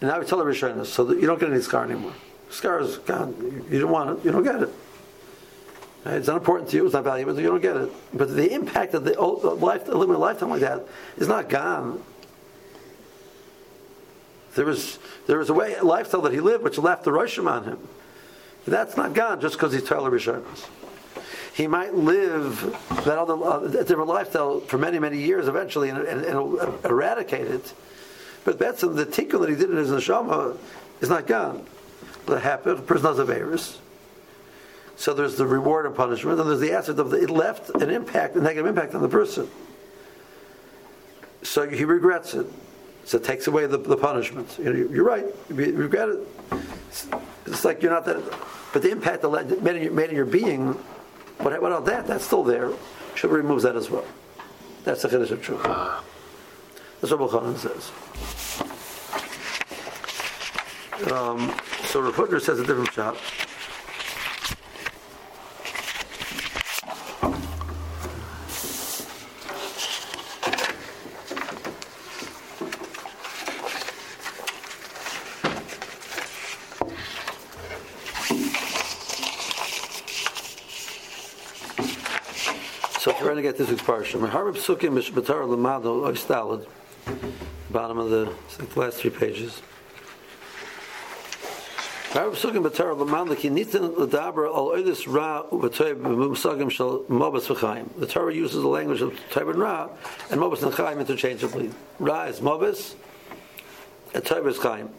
And now we tell the Rishonis, so that you don't get any scar anymore. Scar is gone. You don't want it, you don't get it. It's not important to you, it's not valuable, you don't get it. But the impact of the life, living a lifetime like that is not gone. There was, there was a way, a lifestyle that he lived which left the Roshim on him. That's not gone just because he's Tyler Rishonis. He might live that other uh, different lifestyle for many, many years eventually and, and, and eradicate it. But that's the tikkun that he did in his neshama is not gone. The happened, the person has a virus. So there's the reward and punishment, and there's the aspect of the, it left an impact, a negative impact on the person. So he regrets it. So it takes away the, the punishment. You you're right. You regret it. It's, it's, like you're not that. But the impact that made in your, made in your being, what, what about that? That's still there. Should removes that as well. That's the chiddush of truth. That's what Bukhanan says. Um, so Rav says a different shot. trying to get this week's parsha. Harb Psukim Mishbatar Lamado Oistalad, bottom of the, last three pages. Harb Psukim Batar Lamado Ki Nitin Al Oidis Ra Uvatoy B'Musagim Shal Mobas V'Chaim. The Torah uses the language of Toib and Ra and Mobas and Chaim interchangeably. Ra is Mobas and Toib is Chaim.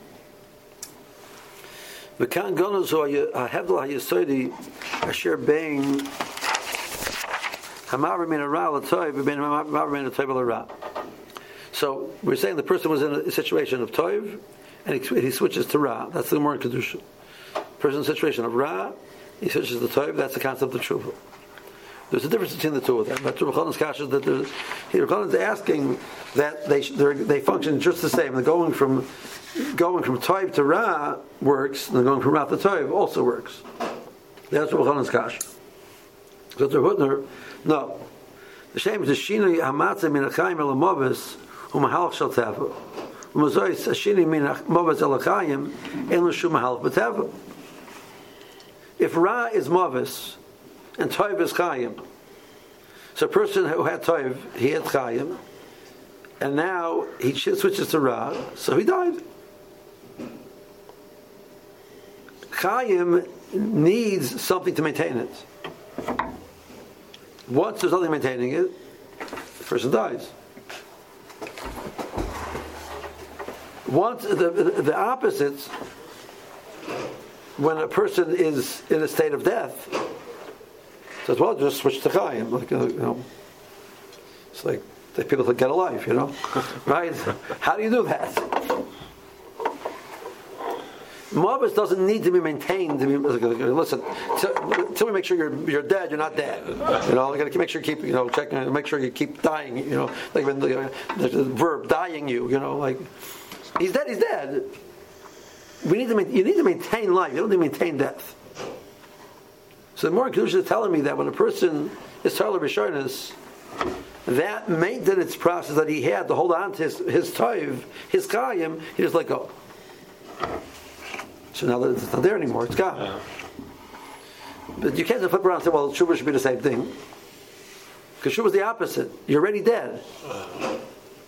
So we're saying the person was in a situation of toiv, and he, he switches to ra. That's the more kedusha. Person in a situation of ra, he switches to toiv. That's the concept of tshuva. There's a difference between the two of them. But Rabban's kasha that there's, is asking that they they function just the same. They're going from going from toiv to ra works, and the going from ra to toiv also works. That's Rabban's kasha. So the Hutner no. The shame is the shinui hamatzah min achayim el amovis u'mahalach shal teva. U'mazois hashini min amovis el achayim en l'shum mahalach b'teva. If Ra is movis and Toiv is chayim, so a person who had Toiv, he had chayim, and now he switches to Ra, so he died. Chayim needs something to maintain it. Once there's nothing maintaining it, the person dies. Once the, the, the opposite, when a person is in a state of death, says, "Well, just switch to Chaim." Like uh, you know, it's like the people that get a life, you know, [LAUGHS] right? How do you do that? Mavis doesn't need to be maintained. Listen, until we make sure you're you're dead, you're not dead. You know, got to make sure you keep you know checking, make sure you keep dying. You know, like when the, the, verb dying you. You know, like he's dead, he's dead. We need to you need to maintain life. You don't need to maintain death. So the more Kedusha is telling me that when a person is Tarla Rishonis, that maintenance process that he had to hold on to his his toiv, his kayim, he just let go. So now that it's not there anymore, it's gone. Yeah. But you can't just flip around and say, well, tshuva should be the same thing. Because Shuva is the opposite. You're already dead.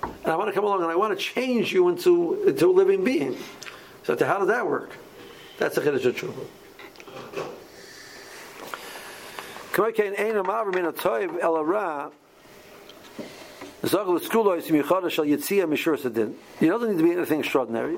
And I want to come along and I want to change you into, into a living being. So how does that work? That's a Chiddush of Tshuva. He doesn't need to be anything extraordinary.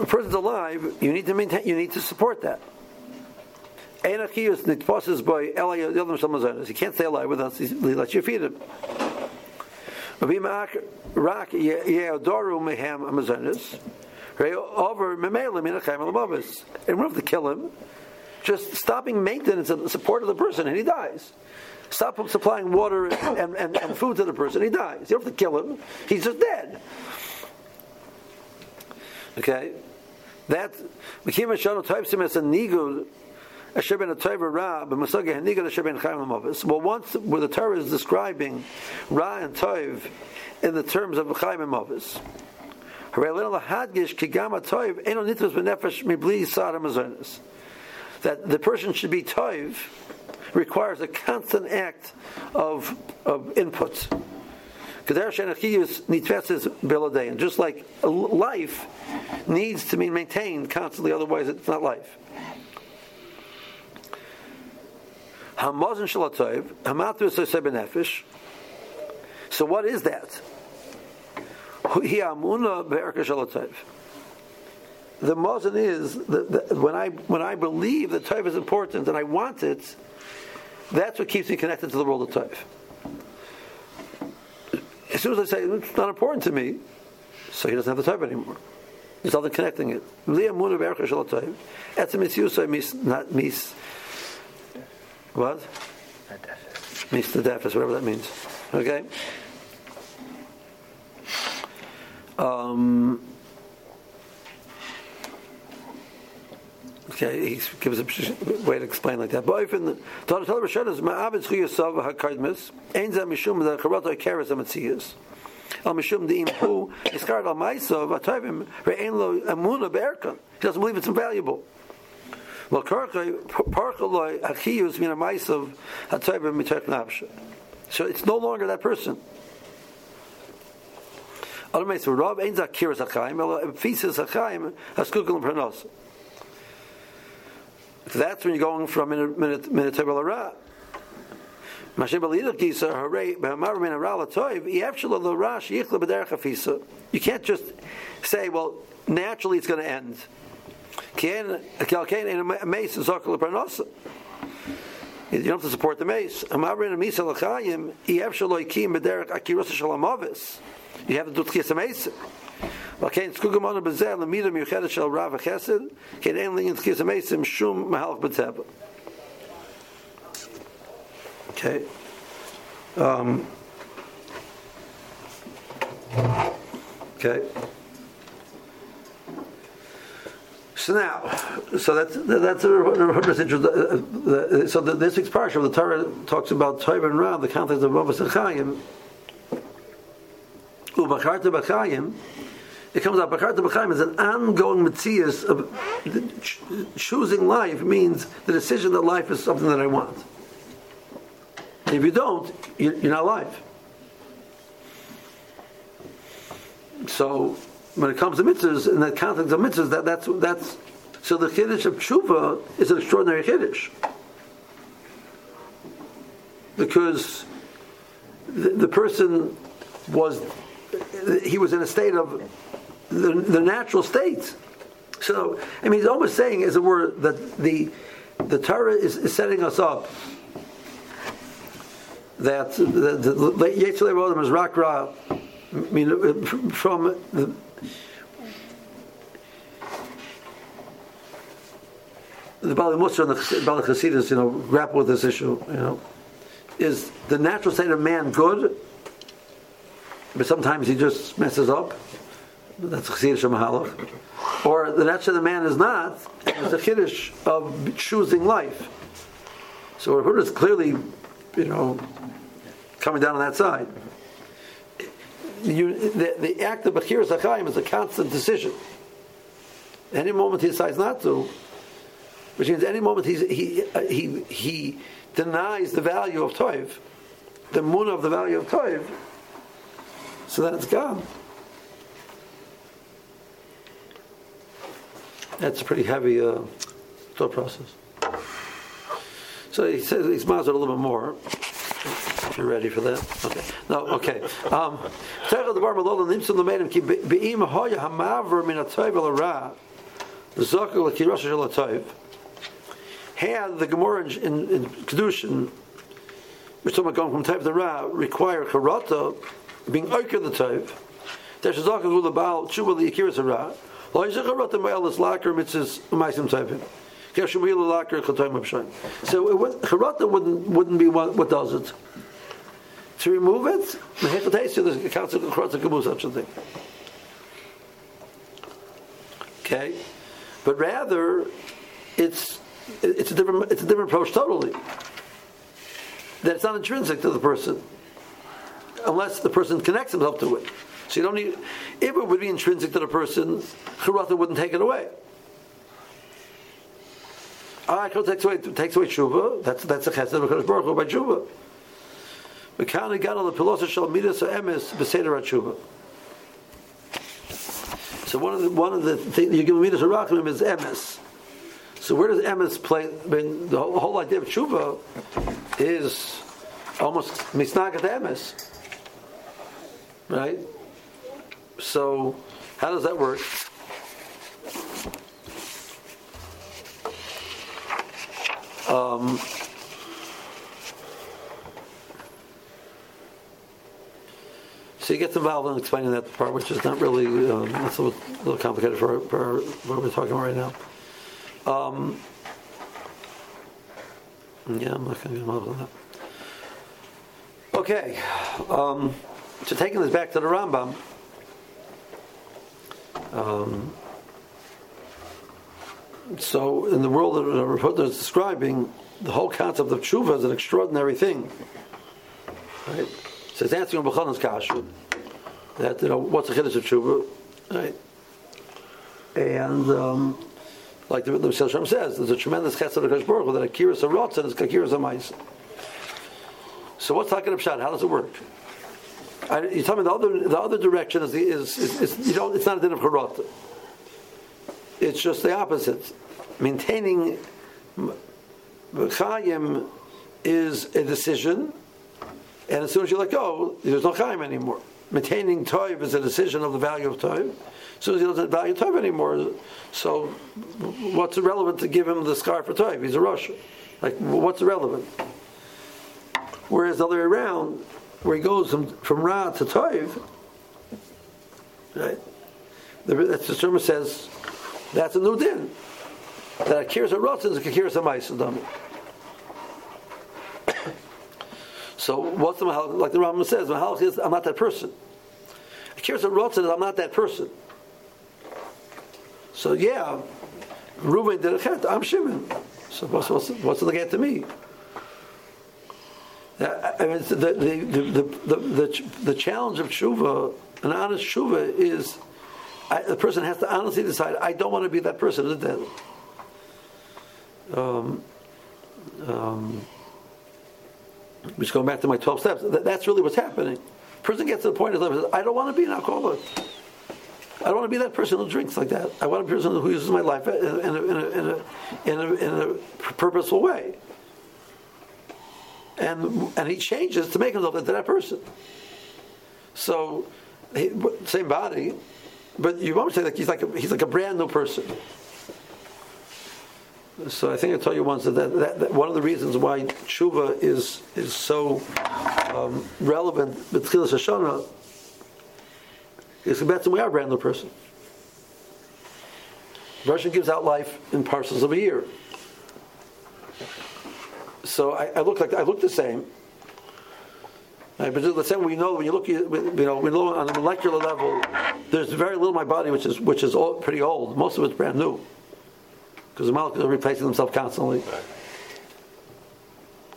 A person's alive, you need to maintain, you need to support that. You can't stay alive without lets you feed him. Over, in order to kill him, just stopping maintenance and support of the person, and he dies stop him supplying water and, and, and food to the person, he dies. You don't have to kill him. He's just dead. Okay? That, Mekim Shano types him as a nigud, Asher ben Atayva Ra, but Masagah Hanigad Asher Chaim Well, once where the Torah is describing Ra and Toiv in the terms of Chaim Mavis, that the person should be Toiv requires a constant act of, of input. Just like life needs to be maintained constantly, otherwise it's not life. So what is that? The mazon is that when I when I believe that type is important and I want it, that's what keeps me connected to the world of Taif. As soon as I say it's not important to me, so he doesn't have the Taif anymore. There's nothing connecting it. That's a mitzvah, mis, not mis. What? Mis the deafest, whatever that means. Okay? Um, he gives a way to explain like that. But if often, Tana Tala Rishon is Ma'avid Chuyasav HaKardmis, Ein Zah Mishum Da Charata Keres HaMetzias. Al Mishum De'im Hu, Iskard Al Maisav HaTayvim, Re'en Lo Amuna Be'erkan. He doesn't believe it's invaluable. Well, Karcha, Parchaloi Achiyus Mina Maisav HaTayvim Mitoch Navsha. So it's no longer that person. Other Rav Ein Zah Kiras HaChaim, El Fisis HaChaim, HaSkukul Pranos. That's when you're going from to ra. You can't just say, well, naturally it's going to end. You don't have to support the mace. You have to do Okay, um, Okay. So now, so that's that's a, so the, this week's parsha of the Torah talks about Torah and Rav, the context of Bava Sechayim. Ubacharta it comes out Bakar B'chaim is an ongoing mitzias of choosing life means the decision that life is something that I want. And if you don't, you're not alive. So when it comes to mitzvahs, in the context of mitzvahs, that, that's that's so the chiddush of tshuva is an extraordinary chiddush because the, the person was he was in a state of the, natural state. So, I mean, he's almost saying, as it were, that the the Torah is, is setting us up that the, the, the Yetzirah Rodam is Rakra, I mean, from the the Bali Musar and the Bali Chasidus, you know, grapple with this issue, you know, is the natural state of man good but sometimes he just messes up. That's a chiddush of mahalach. Or the nature of the man is not, it's a chiddush of choosing life. So Rav is clearly, you know, coming down on that side. You, the, the act of Bechir Zachayim is a constant decision. Any moment he decides not to, which means any moment he, he, he denies the value of Toiv, the moon of the value of Toiv, so then it's gone. That's a pretty heavy uh, thought process. So he says he's miles a little bit more. You're ready for that, okay. No, okay. Um, the bar malol nimtzum l'meidim ki be'im hoya hamaver min atoyv el ra zokul l'kirosh shel atoyv. Had the Gemara in, in, in Kedushin, which talking going from Tov to Ra, require karata, being oiker the Tov, there's a zokul with the Baal tshuva the Akiras Ra. So it wouldn't wouldn't be what, what does it. To remove it, there's a council do such a thing. Okay, but rather, it's it's a different it's a different approach totally. That it's not intrinsic to the person, unless the person connects himself to it. So you don't need. If it would be intrinsic to the person, charata wouldn't take it away. Ah, Arakal takes away takes away tshuva. That's that's a chesed of Hakadosh Baruch Hu by tshuva. We can't get on the pilosa shall midas emes beseder tshuva. So one of the one of the things you give midas rachmim is emes. So where does emes play? I mean, the whole, whole idea of tshuva is almost misnagat emes, right? So how does that work? Um, so he gets involved in explaining that part, which is not really, um, that's a little, complicated for, for, what we're talking about right now. Um, yeah, I'm not going to get involved in that. Okay, um, so taking this back to the Rambam. Um, so in the world that the reporter is describing, the whole concept of tshuva is an extraordinary thing. Right? So it's answering B'chanan's kashu that you know what's the chiddush of tshuva, right? And um, like the, the Shem says, there's a tremendous chesed of Baruch that akiras a and it's akiras a mice. So what's talking about? How does it work? I, you tell me the other the other direction is, is, is, is you don't it's not a din of charata. It's just the opposite. Maintaining chayim is a decision, and as soon as you let go, there's no chayim anymore. Maintaining toiv is a decision of the value of toiv. As soon as he doesn't value toiv anymore, so what's irrelevant to give him the scar for toiv? He's a Russian. Like, what's irrelevant? Whereas the other way around, where he goes from, from Ra to Toiv, right? The, the sermon says that's a new din. That akiras rotzen is a akiras ma'asadami. [COUGHS] So what's the mahal? Like the Rambam says, mahal is I'm not that person. Akiras rotzen is I'm not that person. So yeah, Reuben did a chet. I'm Shimon. So what's what's what's the get to me? I mean, the, the, the, the, the, challenge of tshuva, an honest tshuva, is I, the person has to honestly decide, I don't want to be that person. Um, um, just going back to my 12 steps, that, that's really what's happening. Person gets to the point of life, I don't want to be an alcoholic. I don't want to be that person who drinks like that. I want to be a person who uses my life in a, in a, in a, in a, in a purposeful way. And, and he changes to make himself into that person. So, he, same body, but you won't say that he's like a, he's like a brand new person. So I think I told you once that, that, that, one of the reasons why tshuva is is so um, relevant with Tchilas Hashanah is because we are a brand new person. Russian gives out life in parcels of a year. So I, I look like I look the same. Right, but let's say we know when you look, you know, we know on a molecular level, there's very little in my body which is which is old, pretty old. Most of it's brand new because the molecules are replacing themselves constantly.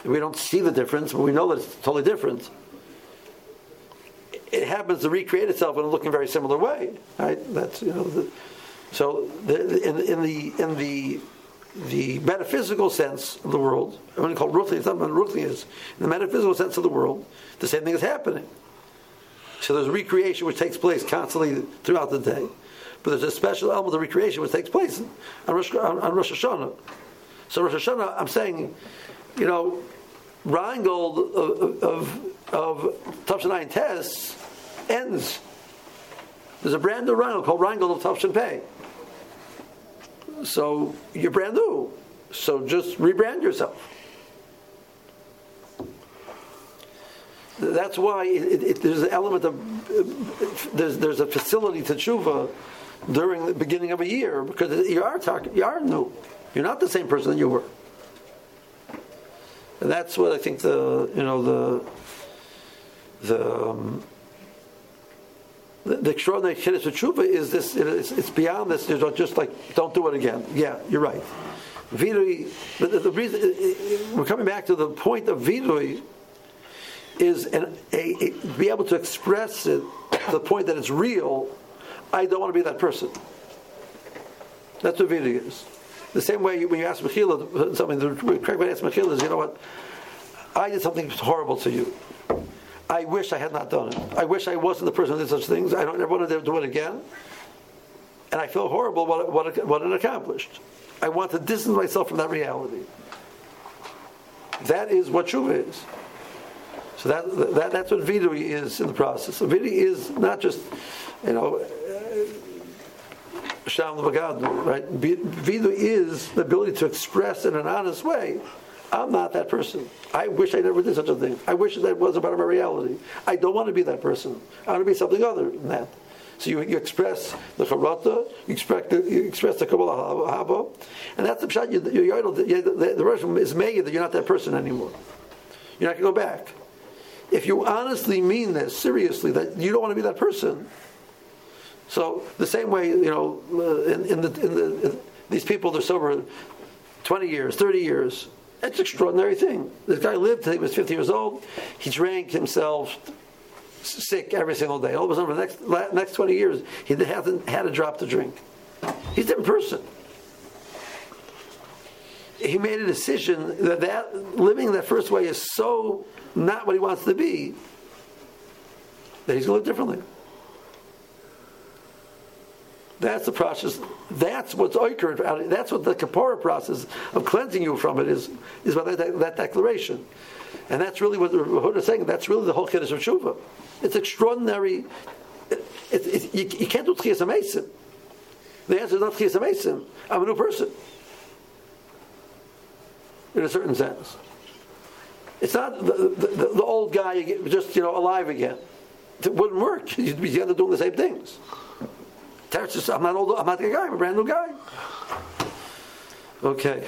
We don't see the difference, but we know that it's totally different. It happens to recreate itself in a looking very similar way, right? That's you know, the, so the, in, in the in the the metaphysical sense of the world, I want to call Ruchli, it's not what Ruchli is. In the metaphysical sense of the world, the same thing is happening. So there's recreation which takes place constantly throughout the day. But there's a special element of recreation which takes place on Rosh, on, on Rosh Hashanah. So Rosh Hashanah, I'm saying, you know, Rheingold of, of, of Tavshanai tests ends. There's a brand new Rheingold called Rheingold of Tavshan Pei. So you're brand new. So just rebrand yourself. That's why it, it, there's an element of there's there's a facility to tshuva during the beginning of a year because you are you are new. You're not the same person that you were. And that's what I think the you know the the um, the, the extraordinary chiddush of tshuva is this. It's, it's beyond this. There's just like don't do it again. Yeah, you're right. Vidui, the, the reason we're coming back to the point of vidui is an, a, a, be able to express it to the point that it's real. I don't want to be that person. That's what vidui is. The same way when you ask Mechila something, the correct way to ask Mechila is, you know what? I did something horrible to you. I wish I had not done it. I wish I wasn't the person who did such things. I don't ever want to do it again. And I feel horrible what, what, what it accomplished. I want to distance myself from that reality. That is what tshuva is. So that, that that's what vidui is in the process. So vidui is not just, you know, shalom right? Vidui is the ability to express in an honest way I'm not that person. I wish I never did such a thing. I wish that was a part of my reality. I don't want to be that person. I want to be something other than that. So you, you express the charata, you express the, you express the kabbalah haba, and that's the pshat. You, you, you, the, the, the is made that you're not that person anymore. You're not going to go back. If you honestly mean this seriously, that you don't want to be that person. So the same way, you know, uh, in, in, the, in, the, in these people they're sober 20 years, 30 years. That's an extraordinary thing. This guy lived till he was 50 years old. He drank himself sick every single day. All of a sudden, for the next, next 20 years, he hasn't had a drop to drink. He's a different person. He made a decision that, that living that first way is so not what he wants to be that he's going to live differently. That's the process. That's what's oiker. That's what the kapara process of cleansing you from it is. Is by that, that declaration, and that's really what the Rahoda is saying. That's really the whole kiddush of tshuva. It's extraordinary. It, it, it, you, you, can't do tchias amesim. The answer is not tchias amesim. I'm a new person. In a certain sense, it's not the, the, the, the old guy just you know alive again. It wouldn't work. You'd be doing the same things. I'm not old. I'm not a guy. I'm a brand new guy. Okay.